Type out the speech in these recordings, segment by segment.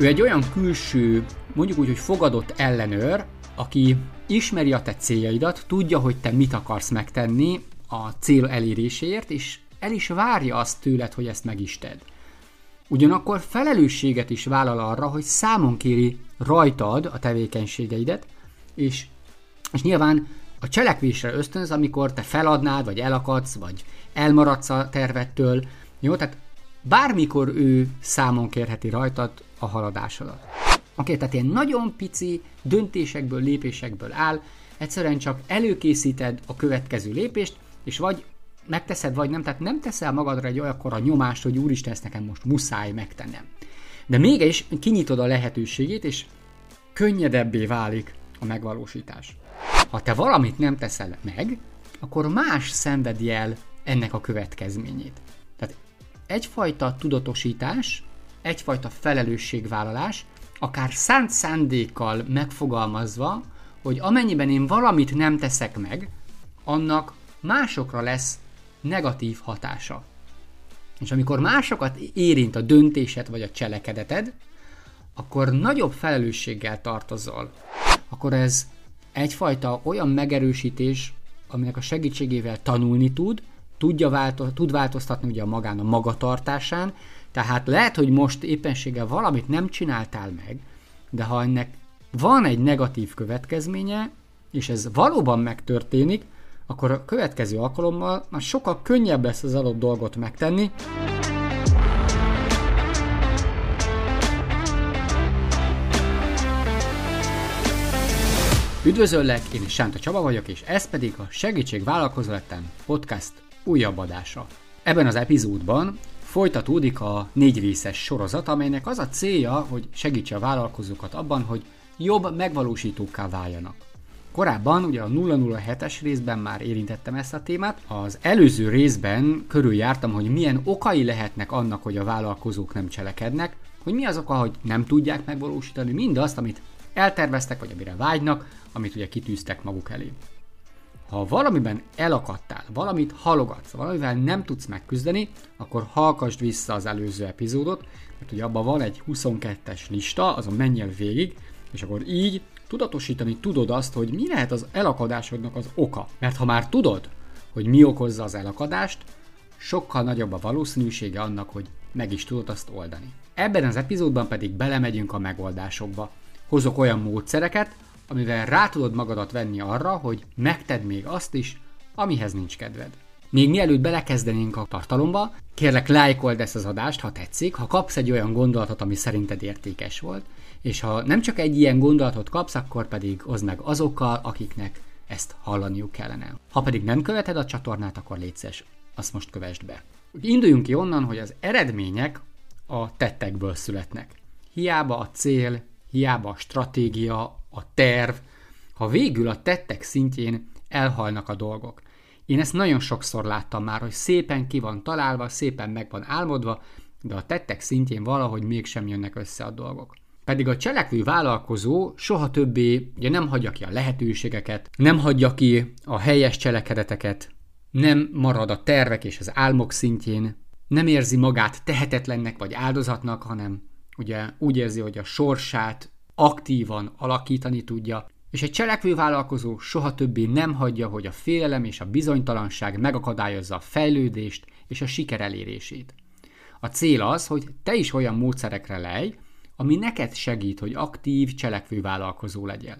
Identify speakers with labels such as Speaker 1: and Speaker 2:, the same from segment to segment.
Speaker 1: Ő egy olyan külső, mondjuk úgy, hogy fogadott ellenőr, aki ismeri a te céljaidat, tudja, hogy te mit akarsz megtenni a cél eléréséért, és el is várja azt tőled, hogy ezt meg is tedd. Ugyanakkor felelősséget is vállal arra, hogy számon kéri rajtad a tevékenységeidet, és, és nyilván a cselekvésre ösztönz, amikor te feladnád, vagy elakadsz, vagy elmaradsz a tervettől. Jó, tehát bármikor ő számon kérheti rajtad a haladásodat. Oké, okay, tehát ilyen nagyon pici döntésekből, lépésekből áll, egyszerűen csak előkészíted a következő lépést, és vagy megteszed, vagy nem, tehát nem teszel magadra egy a nyomást, hogy úristen, ezt nekem most muszáj megtennem. De mégis kinyitod a lehetőségét, és könnyedebbé válik a megvalósítás. Ha te valamit nem teszel meg, akkor más szenvedi el ennek a következményét. Tehát egyfajta tudatosítás, egyfajta felelősségvállalás, akár szánt szándékkal megfogalmazva, hogy amennyiben én valamit nem teszek meg, annak másokra lesz negatív hatása. És amikor másokat érint a döntésed vagy a cselekedeted, akkor nagyobb felelősséggel tartozol. Akkor ez egyfajta olyan megerősítés, aminek a segítségével tanulni tud, tudja változ, tud változtatni ugye a magán a magatartásán, tehát lehet, hogy most éppenséggel valamit nem csináltál meg, de ha ennek van egy negatív következménye, és ez valóban megtörténik, akkor a következő alkalommal már sokkal könnyebb lesz az adott dolgot megtenni. Üdvözöllek, én is Sánta Csaba vagyok, és ez pedig a Segítség Vállalkozó podcast újabb adása. Ebben az epizódban folytatódik a négy részes sorozat, amelynek az a célja, hogy segítse a vállalkozókat abban, hogy jobb megvalósítókká váljanak. Korábban, ugye a 007-es részben már érintettem ezt a témát, az előző részben körüljártam, hogy milyen okai lehetnek annak, hogy a vállalkozók nem cselekednek, hogy mi az oka, hogy nem tudják megvalósítani mindazt, amit elterveztek, vagy amire vágynak, amit ugye kitűztek maguk elé. Ha valamiben elakadtál, valamit halogatsz, valamivel nem tudsz megküzdeni, akkor hallgasd vissza az előző epizódot, mert ugye abban van egy 22-es lista, azon menjél végig, és akkor így tudatosítani tudod azt, hogy mi lehet az elakadásodnak az oka. Mert ha már tudod, hogy mi okozza az elakadást, sokkal nagyobb a valószínűsége annak, hogy meg is tudod azt oldani. Ebben az epizódban pedig belemegyünk a megoldásokba. Hozok olyan módszereket, amivel rá tudod magadat venni arra, hogy megted még azt is, amihez nincs kedved. Még mielőtt belekezdenénk a tartalomba, kérlek lájkold ezt az adást, ha tetszik, ha kapsz egy olyan gondolatot, ami szerinted értékes volt, és ha nem csak egy ilyen gondolatot kapsz, akkor pedig oszd meg azokkal, akiknek ezt hallaniuk kellene. Ha pedig nem követed a csatornát, akkor létszes, azt most kövesd be. Induljunk ki onnan, hogy az eredmények a tettekből születnek. Hiába a cél, hiába a stratégia, a terv, ha végül a tettek szintjén elhalnak a dolgok. Én ezt nagyon sokszor láttam már, hogy szépen ki van találva, szépen meg van álmodva, de a tettek szintjén valahogy mégsem jönnek össze a dolgok. Pedig a cselekvő vállalkozó soha többé ugye nem hagyja ki a lehetőségeket, nem hagyja ki a helyes cselekedeteket, nem marad a tervek és az álmok szintjén, nem érzi magát tehetetlennek vagy áldozatnak, hanem ugye úgy érzi, hogy a sorsát aktívan alakítani tudja, és egy cselekvő vállalkozó soha többé nem hagyja, hogy a félelem és a bizonytalanság megakadályozza a fejlődést és a siker elérését. A cél az, hogy te is olyan módszerekre lej, ami neked segít, hogy aktív, cselekvő vállalkozó legyél.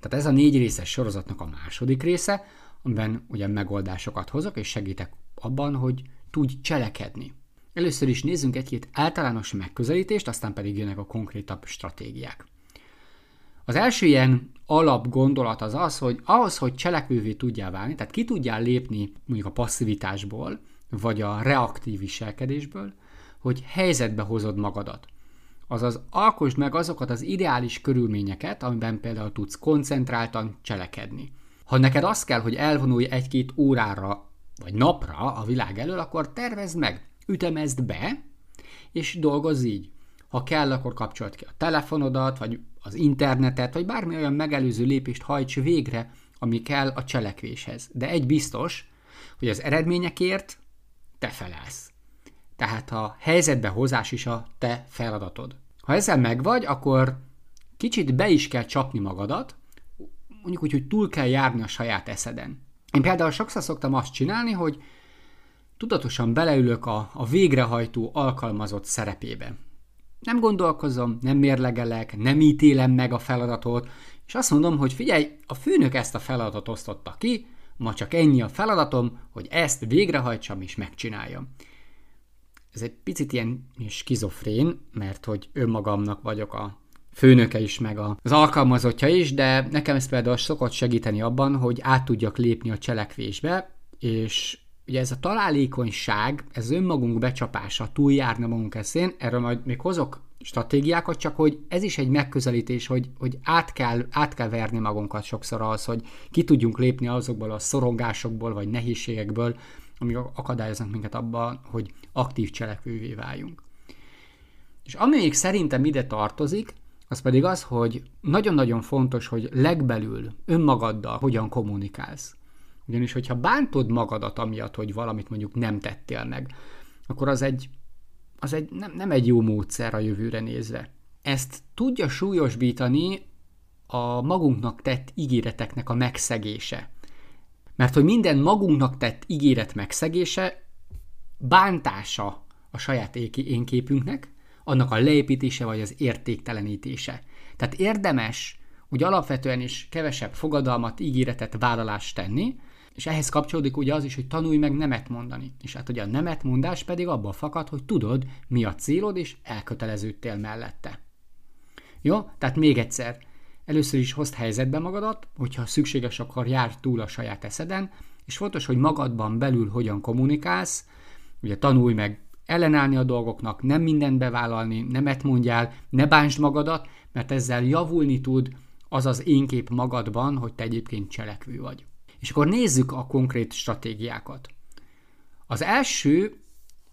Speaker 1: Tehát ez a négy részes sorozatnak a második része, amiben ugye megoldásokat hozok, és segítek abban, hogy tudj cselekedni. Először is nézzünk egy-két általános megközelítést, aztán pedig jönnek a konkrétabb stratégiák. Az első ilyen alapgondolat az az, hogy ahhoz, hogy cselekvővé tudjál válni, tehát ki tudjál lépni mondjuk a passzivitásból, vagy a reaktív viselkedésből, hogy helyzetbe hozod magadat. Azaz alkosd meg azokat az ideális körülményeket, amiben például tudsz koncentráltan cselekedni. Ha neked az kell, hogy elvonulj egy-két órára vagy napra a világ elől, akkor tervezd meg, ütemezd be, és dolgozz így. Ha kell, akkor kapcsolt ki a telefonodat, vagy az internetet, vagy bármi olyan megelőző lépést hajts végre, ami kell a cselekvéshez. De egy biztos, hogy az eredményekért te felelsz. Tehát a helyzetbe hozás is a te feladatod. Ha ezzel megvagy, akkor kicsit be is kell csapni magadat, mondjuk úgy, hogy túl kell járni a saját eszeden. Én például sokszor szoktam azt csinálni, hogy tudatosan beleülök a, a végrehajtó alkalmazott szerepébe. Nem gondolkozom, nem mérlegelek, nem ítélem meg a feladatot, és azt mondom, hogy figyelj, a főnök ezt a feladatot osztotta ki, ma csak ennyi a feladatom, hogy ezt végrehajtsam és megcsináljam. Ez egy picit ilyen skizofrén, mert hogy önmagamnak vagyok a főnöke is, meg az alkalmazottja is, de nekem ez például szokott segíteni abban, hogy át tudjak lépni a cselekvésbe, és ugye ez a találékonyság, ez önmagunk becsapása, túljárna magunk eszén, erről majd még hozok stratégiákat, csak hogy ez is egy megközelítés, hogy, hogy át, kell, át kell verni magunkat sokszor az, hogy ki tudjunk lépni azokból a szorongásokból, vagy nehézségekből, amik akadályoznak minket abban, hogy aktív cselekvővé váljunk. És ami még szerintem ide tartozik, az pedig az, hogy nagyon-nagyon fontos, hogy legbelül önmagaddal hogyan kommunikálsz. Ugyanis, hogyha bántod magadat amiatt, hogy valamit mondjuk nem tettél meg, akkor az egy, az egy nem, nem egy jó módszer a jövőre nézve. Ezt tudja súlyosbítani a magunknak tett ígéreteknek a megszegése. Mert hogy minden magunknak tett ígéret megszegése bántása a saját énképünknek, annak a leépítése vagy az értéktelenítése. Tehát érdemes úgy alapvetően is kevesebb fogadalmat, ígéretet, vállalást tenni, és ehhez kapcsolódik ugye az is, hogy tanulj meg nemet mondani. És hát ugye a nemet mondás pedig abban fakad, hogy tudod, mi a célod, és elköteleződtél mellette. Jó? Tehát még egyszer, először is hozd helyzetbe magadat, hogyha szükséges, akkor jár túl a saját eszeden, és fontos, hogy magadban belül hogyan kommunikálsz, ugye tanulj meg ellenállni a dolgoknak, nem mindent bevállalni, nemet mondjál, ne bántsd magadat, mert ezzel javulni tud az az énkép magadban, hogy te egyébként cselekvő vagy. És akkor nézzük a konkrét stratégiákat. Az első,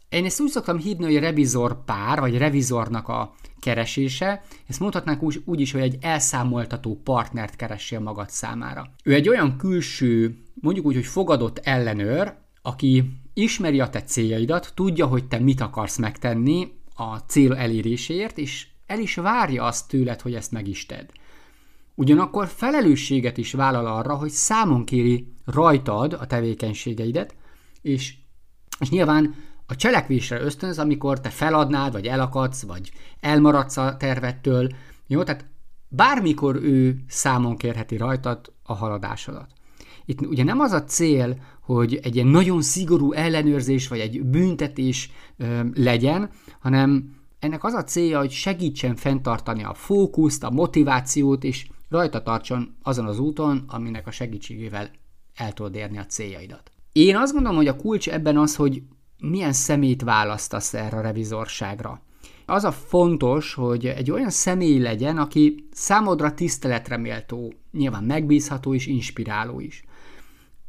Speaker 1: én ezt úgy szoktam hívni, hogy revizor pár, vagy revizornak a keresése. Ezt mondhatnánk úgy, úgy is, hogy egy elszámoltató partnert keressél magad számára. Ő egy olyan külső, mondjuk úgy, hogy fogadott ellenőr, aki ismeri a te céljaidat, tudja, hogy te mit akarsz megtenni a cél eléréséért, és el is várja azt tőled, hogy ezt meg is tedd. Ugyanakkor felelősséget is vállal arra, hogy számon kéri rajtad a tevékenységeidet, és, és nyilván a cselekvésre ösztönz, amikor te feladnád, vagy elakadsz, vagy elmaradsz a tervettől. Jó, tehát bármikor ő számon kérheti rajtad a haladásodat. Itt ugye nem az a cél, hogy egy ilyen nagyon szigorú ellenőrzés vagy egy büntetés ö, legyen, hanem ennek az a célja, hogy segítsen fenntartani a fókuszt, a motivációt, és rajta tartson azon az úton, aminek a segítségével el tudod érni a céljaidat. Én azt gondolom, hogy a kulcs ebben az, hogy milyen szemét választasz erre a revizorságra. Az a fontos, hogy egy olyan személy legyen, aki számodra tiszteletre méltó, nyilván megbízható és inspiráló is.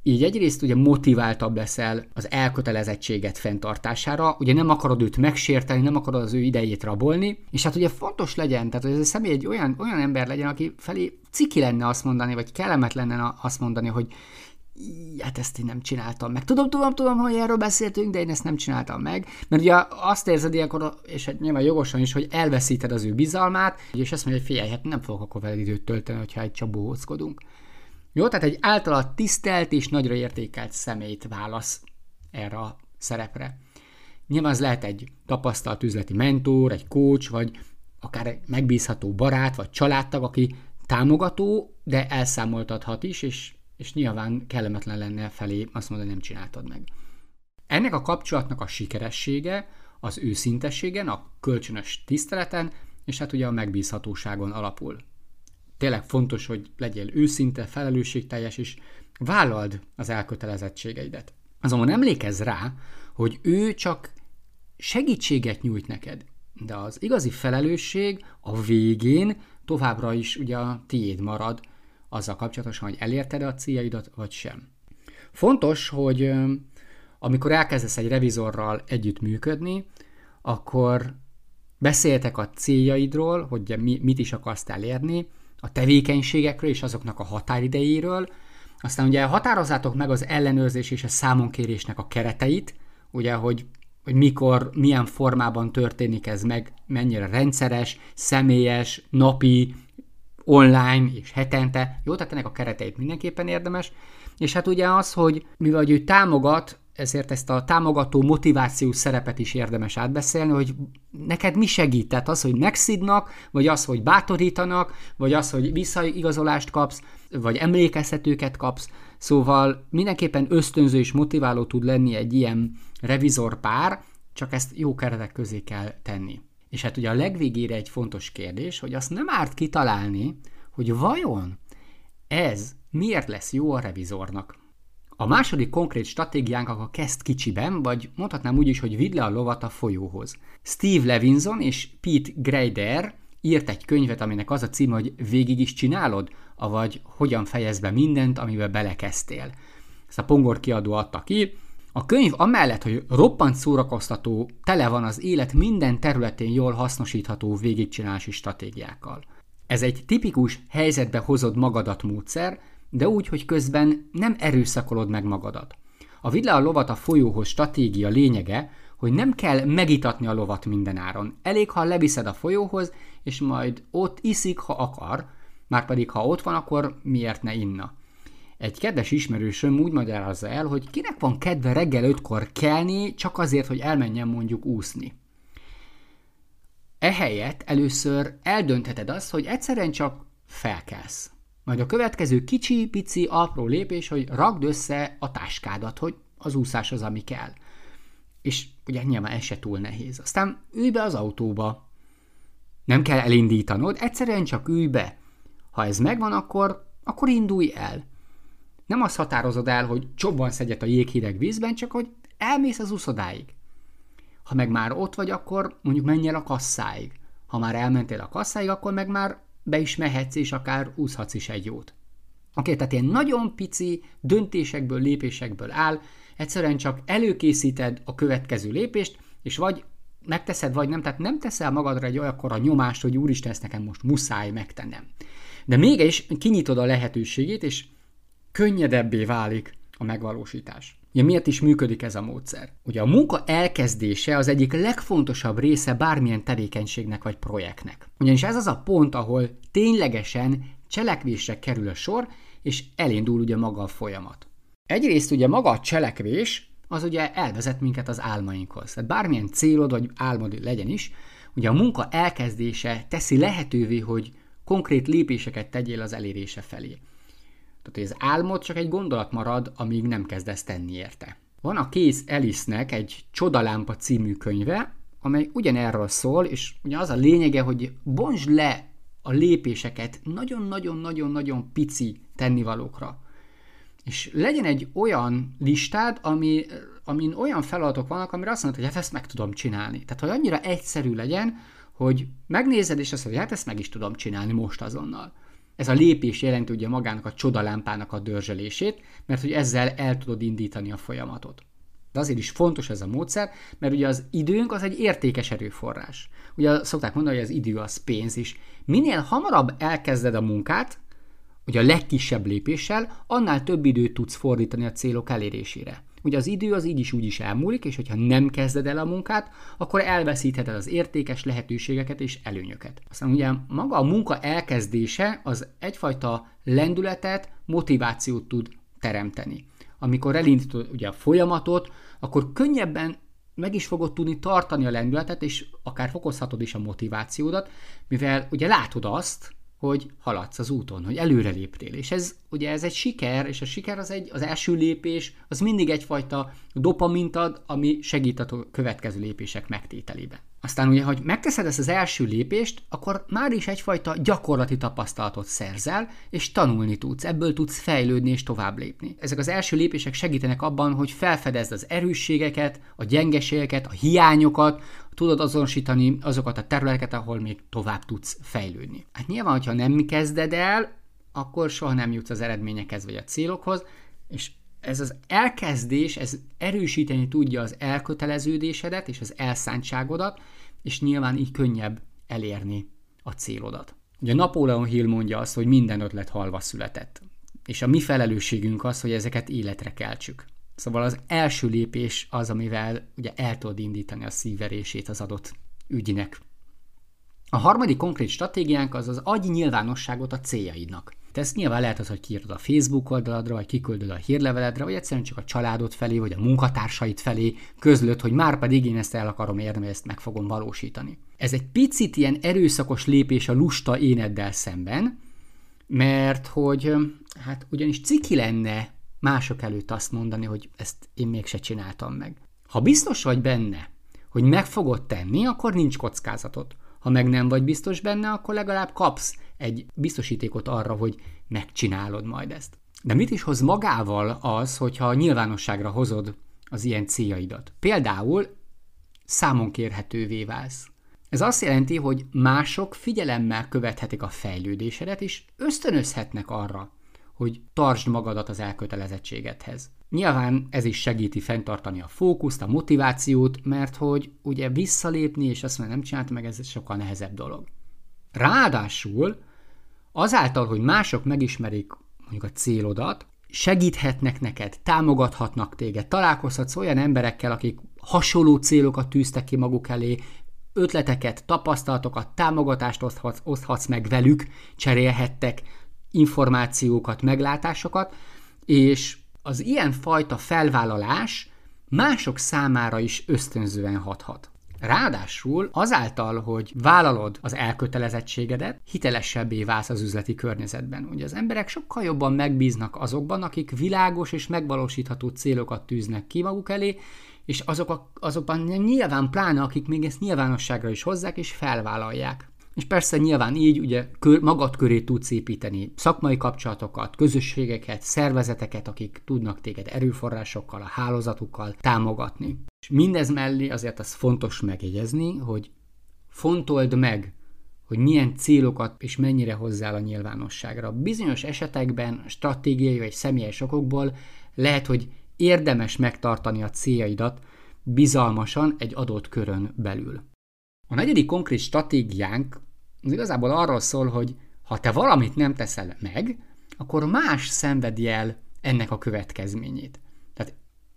Speaker 1: Így egyrészt ugye motiváltabb leszel az elkötelezettséget fenntartására, ugye nem akarod őt megsérteni, nem akarod az ő idejét rabolni, és hát ugye fontos legyen, tehát hogy ez a személy egy olyan, olyan ember legyen, aki felé ciki lenne azt mondani, vagy kellemetlen lenne azt mondani, hogy hát ezt én nem csináltam meg. Tudom, tudom, tudom, hogy erről beszéltünk, de én ezt nem csináltam meg. Mert ugye azt érzed ilyenkor, és hát nyilván jogosan is, hogy elveszíted az ő bizalmát, és azt mondja, hogy figyelj, hát nem fogok akkor veled időt tölteni, hogyha egy csabóhozkodunk. Jó, tehát egy általa tisztelt és nagyra értékelt szemét válasz erre a szerepre. Nyilván az lehet egy tapasztalt üzleti mentor, egy coach, vagy akár egy megbízható barát, vagy családtag, aki támogató, de elszámoltathat is, és, és nyilván kellemetlen lenne felé azt mondani, nem csináltad meg. Ennek a kapcsolatnak a sikeressége az őszintességen, a kölcsönös tiszteleten, és hát ugye a megbízhatóságon alapul tényleg fontos, hogy legyél őszinte, felelősségteljes, és vállald az elkötelezettségeidet. Azonban emlékezz rá, hogy ő csak segítséget nyújt neked, de az igazi felelősség a végén továbbra is ugye a tiéd marad, azzal kapcsolatosan, hogy elérted a céljaidat, vagy sem. Fontos, hogy amikor elkezdesz egy revizorral együtt működni, akkor beszéltek a céljaidról, hogy mit is akarsz elérni, a tevékenységekről és azoknak a határidejéről. Aztán ugye határozzátok meg az ellenőrzés és a számonkérésnek a kereteit, ugye, hogy, hogy mikor, milyen formában történik ez meg, mennyire rendszeres, személyes, napi, online és hetente. Jó, tehát ennek a kereteit mindenképpen érdemes. És hát ugye az, hogy mivel hogy ő támogat, ezért ezt a támogató motivációs szerepet is érdemes átbeszélni, hogy neked mi segít? Tehát az, hogy megszidnak, vagy az, hogy bátorítanak, vagy az, hogy visszaigazolást kapsz, vagy emlékeztetőket kapsz. Szóval mindenképpen ösztönző és motiváló tud lenni egy ilyen revizor pár, csak ezt jó keretek közé kell tenni. És hát ugye a legvégére egy fontos kérdés, hogy azt nem árt kitalálni, hogy vajon ez miért lesz jó a revizornak. A második konkrét stratégiánk a kezd kicsiben, vagy mondhatnám úgy is, hogy vidd le a lovat a folyóhoz. Steve Levinson és Pete Greider írt egy könyvet, aminek az a címe, hogy végig is csinálod, avagy hogyan fejez be mindent, amiben belekezdtél. Ezt a Pongor kiadó adta ki. A könyv amellett, hogy roppant szórakoztató, tele van az élet minden területén jól hasznosítható végigcsinálási stratégiákkal. Ez egy tipikus helyzetbe hozod magadat módszer, de úgy, hogy közben nem erőszakolod meg magadat. A vidd le a lovat a folyóhoz stratégia lényege, hogy nem kell megitatni a lovat mindenáron. Elég, ha leviszed a folyóhoz, és majd ott iszik, ha akar, már pedig ha ott van, akkor miért ne inna. Egy kedves ismerősöm úgy magyarázza el, hogy kinek van kedve reggel ötkor kelni, csak azért, hogy elmenjen mondjuk úszni. Ehelyett először eldöntheted azt, hogy egyszerűen csak felkelsz. Majd a következő kicsi, pici, apró lépés, hogy ragd össze a táskádat, hogy az úszás az, ami kell. És ugye nyilván ez se túl nehéz. Aztán ülj be az autóba. Nem kell elindítanod, egyszerűen csak ülj be. Ha ez megvan, akkor, akkor indulj el. Nem azt határozod el, hogy csobban egyet a jéghideg vízben, csak hogy elmész az úszodáig. Ha meg már ott vagy, akkor mondjuk menj el a kasszáig. Ha már elmentél a kasszáig, akkor meg már be is mehetsz, és akár úszhatsz is egy jót. Oké, okay, tehát ilyen nagyon pici döntésekből, lépésekből áll, egyszerűen csak előkészíted a következő lépést, és vagy megteszed, vagy nem, tehát nem teszel magadra egy a nyomást, hogy úristen, ezt nekem most muszáj megtennem. De mégis kinyitod a lehetőségét, és könnyedebbé válik a megvalósítás. Ugye miért is működik ez a módszer? Ugye a munka elkezdése az egyik legfontosabb része bármilyen tevékenységnek vagy projektnek. Ugyanis ez az a pont, ahol ténylegesen cselekvésre kerül a sor, és elindul ugye maga a folyamat. Egyrészt ugye maga a cselekvés, az ugye elvezet minket az álmainkhoz. Tehát bármilyen célod vagy álmod legyen is, ugye a munka elkezdése teszi lehetővé, hogy konkrét lépéseket tegyél az elérése felé. Tehát az álmod csak egy gondolat marad, amíg nem kezdesz tenni érte. Van a Kész Ellisnek egy Csodalámpa című könyve, amely ugyanerről szól, és ugye az a lényege, hogy bontsd le a lépéseket nagyon-nagyon-nagyon-nagyon pici tennivalókra. És legyen egy olyan listád, ami, amin olyan feladatok vannak, amire azt mondod, hogy hát ezt meg tudom csinálni. Tehát, hogy annyira egyszerű legyen, hogy megnézed, és azt mondod, hogy hát ezt meg is tudom csinálni most azonnal. Ez a lépés jelenti ugye magának a csodalámpának a dörzselését, mert hogy ezzel el tudod indítani a folyamatot. De azért is fontos ez a módszer, mert ugye az időnk az egy értékes erőforrás. Ugye szokták mondani, hogy az idő az pénz is. Minél hamarabb elkezded a munkát, ugye a legkisebb lépéssel, annál több időt tudsz fordítani a célok elérésére. Ugye az idő az így is úgy is elmúlik, és hogyha nem kezded el a munkát, akkor elveszítheted az értékes lehetőségeket és előnyöket. Aztán ugye maga a munka elkezdése az egyfajta lendületet, motivációt tud teremteni. Amikor elindítod ugye a folyamatot, akkor könnyebben meg is fogod tudni tartani a lendületet, és akár fokozhatod is a motivációdat, mivel ugye látod azt, hogy haladsz az úton, hogy előre léptél. És ez ugye ez egy siker, és a siker az egy, az első lépés, az mindig egyfajta dopamint ad, ami segít a következő lépések megtételében. Aztán ugye, hogy megteszed ezt az első lépést, akkor már is egyfajta gyakorlati tapasztalatot szerzel, és tanulni tudsz, ebből tudsz fejlődni és tovább lépni. Ezek az első lépések segítenek abban, hogy felfedezd az erősségeket, a gyengeségeket, a hiányokat, tudod azonosítani azokat a területeket, ahol még tovább tudsz fejlődni. Hát nyilván, hogyha nem kezded el, akkor soha nem jutsz az eredményekhez vagy a célokhoz, és ez az elkezdés, ez erősíteni tudja az elköteleződésedet és az elszántságodat, és nyilván így könnyebb elérni a célodat. Ugye Napóleon Hill mondja azt, hogy minden ötlet halva született. És a mi felelősségünk az, hogy ezeket életre keltsük. Szóval az első lépés az, amivel ugye el tudod indítani a szívverését az adott ügynek. A harmadik konkrét stratégiánk az az adj nyilvánosságot a céljaidnak. Te nyilván lehet az, hogy kiírod a Facebook oldaladra, vagy kiküldöd a hírleveledre, vagy egyszerűen csak a családod felé, vagy a munkatársait felé közlöd, hogy már pedig én ezt el akarom érni, ezt meg fogom valósítani. Ez egy picit ilyen erőszakos lépés a lusta éneddel szemben, mert hogy hát ugyanis ciki lenne mások előtt azt mondani, hogy ezt én mégse csináltam meg. Ha biztos vagy benne, hogy meg fogod tenni, akkor nincs kockázatod. Ha meg nem vagy biztos benne, akkor legalább kapsz egy biztosítékot arra, hogy megcsinálod majd ezt. De mit is hoz magával az, hogyha nyilvánosságra hozod az ilyen céljaidat? Például számon kérhetővé válsz. Ez azt jelenti, hogy mások figyelemmel követhetik a fejlődésedet, és ösztönözhetnek arra, hogy tartsd magadat az elkötelezettségedhez. Nyilván ez is segíti fenntartani a fókuszt, a motivációt, mert hogy ugye visszalépni és azt mondani, nem csináltam meg, ez sokkal nehezebb dolog. Ráadásul azáltal, hogy mások megismerik mondjuk a célodat, segíthetnek neked, támogathatnak téged, találkozhatsz olyan emberekkel, akik hasonló célokat tűztek ki maguk elé, ötleteket, tapasztalatokat, támogatást oszthatsz, oszthatsz meg velük, cserélhettek információkat, meglátásokat, és az ilyen fajta felvállalás mások számára is ösztönzően hathat. Ráadásul azáltal, hogy vállalod az elkötelezettségedet, hitelesebbé válsz az üzleti környezetben. Ugye az emberek sokkal jobban megbíznak azokban, akik világos és megvalósítható célokat tűznek ki maguk elé, és azok a, azokban nyilván pláne, akik még ezt nyilvánosságra is hozzák és felvállalják. És persze nyilván így ugye kör, magad köré tudsz építeni szakmai kapcsolatokat, közösségeket, szervezeteket, akik tudnak téged erőforrásokkal, a hálózatukkal támogatni. És mindez mellé azért az fontos megjegyezni, hogy fontold meg, hogy milyen célokat és mennyire hozzál a nyilvánosságra. Bizonyos esetekben stratégiai vagy személyes okokból lehet, hogy érdemes megtartani a céljaidat bizalmasan egy adott körön belül. A negyedik konkrét stratégiánk az igazából arról szól, hogy ha te valamit nem teszel meg, akkor más szenvedi el ennek a következményét. Tehát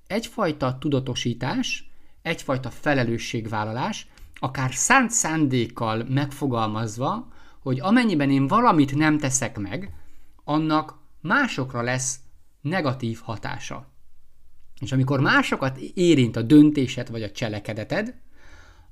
Speaker 1: egyfajta tudatosítás, egyfajta felelősségvállalás, akár szánt szándékkal megfogalmazva, hogy amennyiben én valamit nem teszek meg, annak másokra lesz negatív hatása. És amikor másokat érint a döntésed vagy a cselekedeted,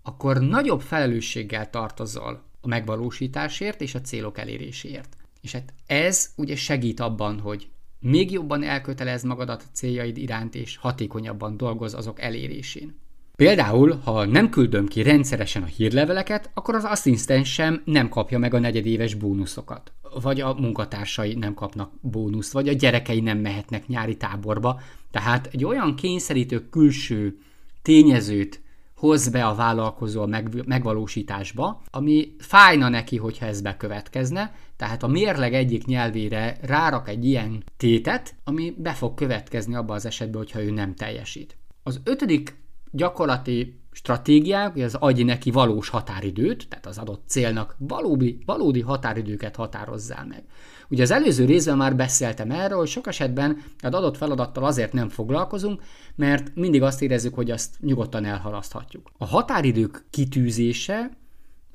Speaker 1: akkor nagyobb felelősséggel tartozol a megvalósításért és a célok eléréséért. És hát ez ugye segít abban, hogy még jobban elkötelez magadat a céljaid iránt, és hatékonyabban dolgoz azok elérésén. Például, ha nem küldöm ki rendszeresen a hírleveleket, akkor az asszisztens sem nem kapja meg a negyedéves bónuszokat. Vagy a munkatársai nem kapnak bónuszt, vagy a gyerekei nem mehetnek nyári táborba. Tehát egy olyan kényszerítő külső tényezőt hoz be a vállalkozó a meg, megvalósításba, ami fájna neki, hogyha ez bekövetkezne, tehát a mérleg egyik nyelvére rárak egy ilyen tétet, ami be fog következni abban az esetben, hogyha ő nem teljesít. Az ötödik gyakorlati stratégiák, hogy az adj neki valós határidőt, tehát az adott célnak valódi, valódi határidőket határozzál meg. Ugye az előző részben már beszéltem erről, hogy sok esetben az adott feladattal azért nem foglalkozunk, mert mindig azt érezzük, hogy azt nyugodtan elhalaszthatjuk. A határidők kitűzése,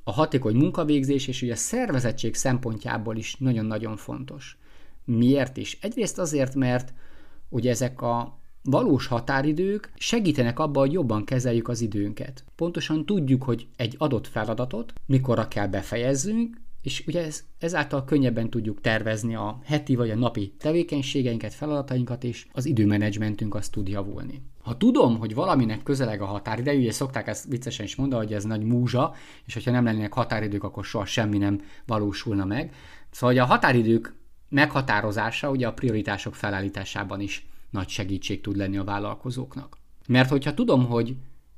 Speaker 1: a hatékony munkavégzés és ugye a szervezettség szempontjából is nagyon-nagyon fontos. Miért is? Egyrészt azért, mert ugye ezek a valós határidők segítenek abban, hogy jobban kezeljük az időnket. Pontosan tudjuk, hogy egy adott feladatot mikorra kell befejezzünk, és ugye ez, ezáltal könnyebben tudjuk tervezni a heti vagy a napi tevékenységeinket, feladatainkat, és az időmenedzsmentünk azt tud javulni. Ha tudom, hogy valaminek közeleg a határideje, ugye szokták ezt viccesen is mondani, hogy ez nagy múzsa, és hogyha nem lennének határidők, akkor soha semmi nem valósulna meg. Szóval a határidők meghatározása ugye a prioritások felállításában is nagy segítség tud lenni a vállalkozóknak. Mert hogyha tudom, hogy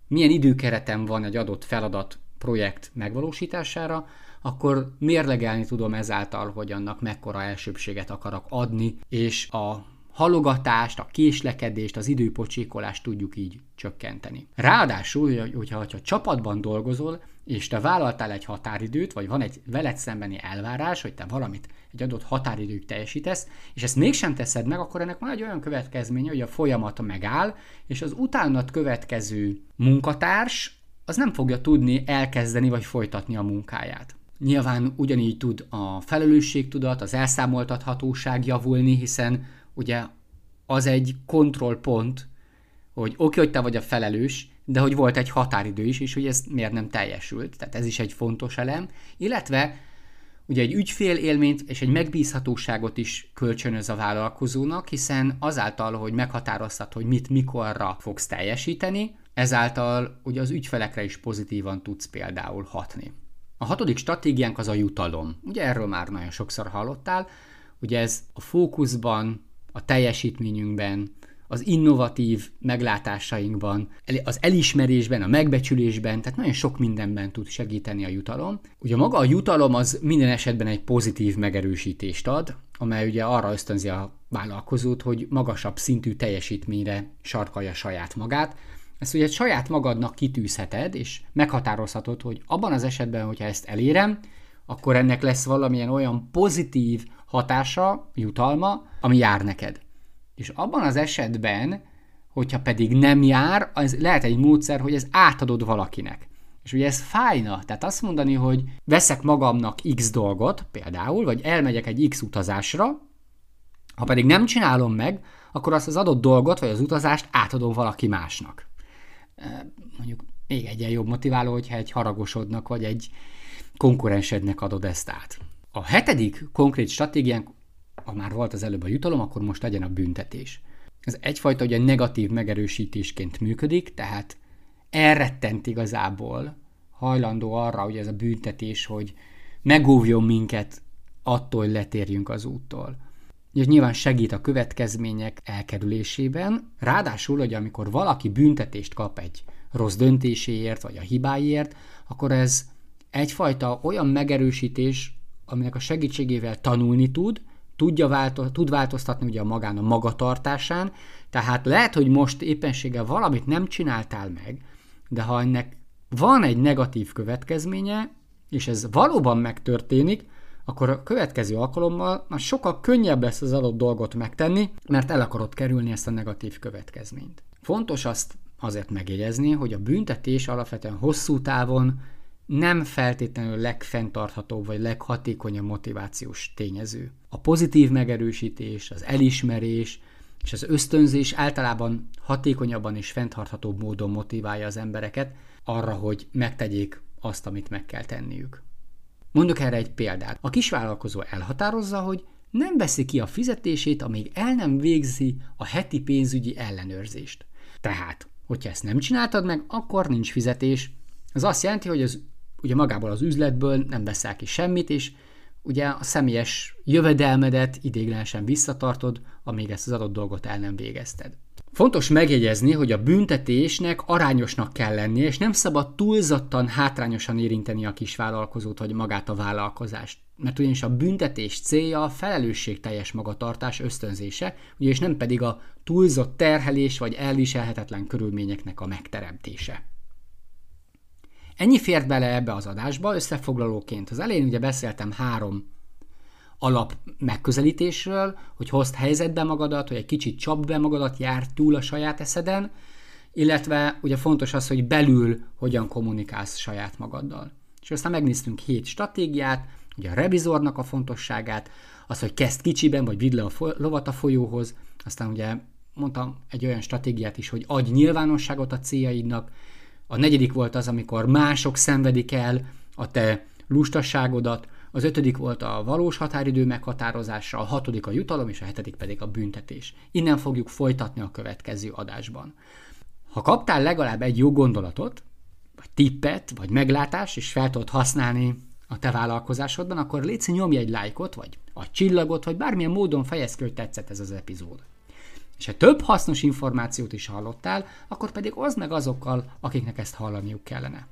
Speaker 1: milyen időkeretem van egy adott feladat, projekt megvalósítására, akkor mérlegelni tudom ezáltal, hogy annak mekkora elsőbséget akarok adni, és a halogatást, a késlekedést, az időpocsékolást tudjuk így csökkenteni. Ráadásul, hogyha, hogyha csapatban dolgozol, és te vállaltál egy határidőt, vagy van egy veled szembeni elvárás, hogy te valamit egy adott határidőig teljesítesz, és ezt mégsem teszed meg, akkor ennek van egy olyan következménye, hogy a folyamat megáll, és az utánat következő munkatárs az nem fogja tudni elkezdeni vagy folytatni a munkáját. Nyilván ugyanígy tud a felelősségtudat, az elszámoltathatóság javulni, hiszen ugye az egy kontrollpont, hogy oké, okay, hogy te vagy a felelős, de hogy volt egy határidő is, és hogy ez miért nem teljesült. Tehát ez is egy fontos elem. Illetve ugye egy ügyfél élményt és egy megbízhatóságot is kölcsönöz a vállalkozónak, hiszen azáltal, hogy meghatároztat, hogy mit mikorra fogsz teljesíteni, ezáltal ugye az ügyfelekre is pozitívan tudsz például hatni. A hatodik stratégiánk az a jutalom. Ugye erről már nagyon sokszor hallottál, ugye ez a fókuszban, a teljesítményünkben, az innovatív meglátásainkban, az elismerésben, a megbecsülésben, tehát nagyon sok mindenben tud segíteni a jutalom. Ugye maga a jutalom az minden esetben egy pozitív megerősítést ad, amely ugye arra ösztönzi a vállalkozót, hogy magasabb szintű teljesítményre sarkalja saját magát. Ezt ugye saját magadnak kitűzheted, és meghatározhatod, hogy abban az esetben, hogyha ezt elérem, akkor ennek lesz valamilyen olyan pozitív hatása, jutalma, ami jár neked. És abban az esetben, hogyha pedig nem jár, az lehet egy módszer, hogy ez átadod valakinek. És ugye ez fájna, tehát azt mondani, hogy veszek magamnak x dolgot, például, vagy elmegyek egy x utazásra, ha pedig nem csinálom meg, akkor azt az adott dolgot, vagy az utazást átadom valaki másnak. Mondjuk még egyen jobb motiváló, hogyha egy haragosodnak, vagy egy konkurensednek adod ezt át. A hetedik konkrét stratégiánk ha már volt az előbb a jutalom, akkor most legyen a büntetés. Ez egyfajta ugye negatív megerősítésként működik, tehát elrettent igazából, hajlandó arra, hogy ez a büntetés, hogy megóvjon minket attól, hogy letérjünk az úttól. És nyilván segít a következmények elkerülésében, ráadásul, hogy amikor valaki büntetést kap egy rossz döntéséért, vagy a hibáért, akkor ez egyfajta olyan megerősítés, aminek a segítségével tanulni tud, tudja változ, tud változtatni ugye a magán a magatartásán, tehát lehet, hogy most éppenséggel valamit nem csináltál meg, de ha ennek van egy negatív következménye, és ez valóban megtörténik, akkor a következő alkalommal már sokkal könnyebb lesz az adott dolgot megtenni, mert el akarod kerülni ezt a negatív következményt. Fontos azt azért megjegyezni, hogy a büntetés alapvetően hosszú távon nem feltétlenül legfenntarthatóbb vagy leghatékonyabb motivációs tényező. A pozitív megerősítés, az elismerés és az ösztönzés általában hatékonyabban és fenntarthatóbb módon motiválja az embereket arra, hogy megtegyék azt, amit meg kell tenniük. Mondok erre egy példát. A kisvállalkozó elhatározza, hogy nem veszi ki a fizetését, amíg el nem végzi a heti pénzügyi ellenőrzést. Tehát, hogyha ezt nem csináltad meg, akkor nincs fizetés. Ez azt jelenti, hogy az ugye magából az üzletből nem veszel ki semmit, és ugye a személyes jövedelmedet idéglenesen visszatartod, amíg ezt az adott dolgot el nem végezted. Fontos megjegyezni, hogy a büntetésnek arányosnak kell lennie, és nem szabad túlzottan hátrányosan érinteni a kisvállalkozót vagy magát a vállalkozást. Mert ugyanis a büntetés célja a felelősségteljes magatartás ösztönzése, és nem pedig a túlzott terhelés vagy elviselhetetlen körülményeknek a megteremtése. Ennyi fért bele ebbe az adásba, összefoglalóként. Az elején ugye beszéltem három alap megközelítésről, hogy hozd helyzetbe magadat, hogy egy kicsit csap be magadat, jár túl a saját eszeden, illetve ugye fontos az, hogy belül hogyan kommunikálsz saját magaddal. És aztán megnéztünk hét stratégiát, ugye a revizornak a fontosságát, az, hogy kezd kicsiben, vagy vidd le a lovat a folyóhoz, aztán ugye mondtam egy olyan stratégiát is, hogy adj nyilvánosságot a céljaidnak, a negyedik volt az, amikor mások szenvedik el a te lustasságodat, az ötödik volt a valós határidő meghatározása, a hatodik a jutalom, és a hetedik pedig a büntetés. Innen fogjuk folytatni a következő adásban. Ha kaptál legalább egy jó gondolatot, vagy tippet, vagy meglátást, és fel tudod használni a te vállalkozásodban, akkor légy nyomj egy lájkot, vagy a csillagot, vagy bármilyen módon fejezd ki, hogy tetszett ez az epizód. És ha több hasznos információt is hallottál, akkor pedig oszd meg azokkal, akiknek ezt hallaniuk kellene.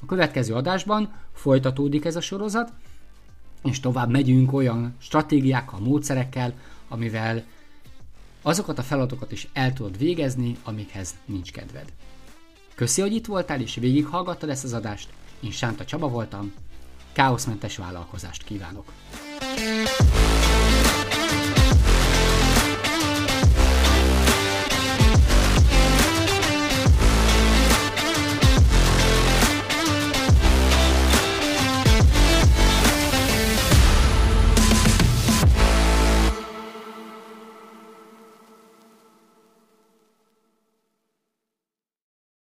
Speaker 1: A következő adásban folytatódik ez a sorozat, és tovább megyünk olyan stratégiákkal, módszerekkel, amivel azokat a feladatokat is el tudod végezni, amikhez nincs kedved. Köszi, hogy itt voltál és végighallgattad ezt az adást. Én Sánta Csaba voltam. Káoszmentes vállalkozást kívánok! thank you